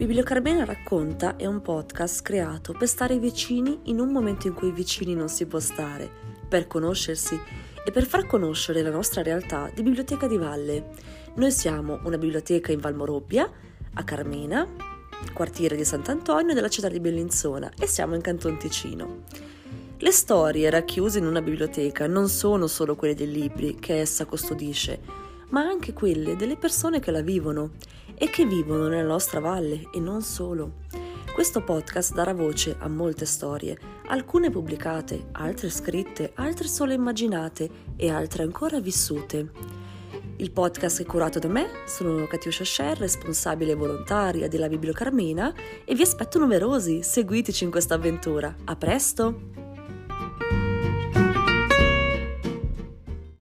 Bibliocarmena racconta è un podcast creato per stare vicini in un momento in cui vicini non si può stare, per conoscersi e per far conoscere la nostra realtà di Biblioteca di Valle. Noi siamo una biblioteca in Valmorobbia, a Carmena, quartiere di Sant'Antonio della città di Bellinzona e siamo in Canton Ticino. Le storie racchiuse in una biblioteca non sono solo quelle dei libri che essa custodisce, ma anche quelle delle persone che la vivono e che vivono nella nostra valle e non solo. Questo podcast darà voce a molte storie, alcune pubblicate, altre scritte, altre solo immaginate e altre ancora vissute. Il podcast è curato da me, sono Katiuscia Scher, responsabile volontaria della Bibliocarmena e vi aspetto numerosi, seguiteci in questa avventura. A presto!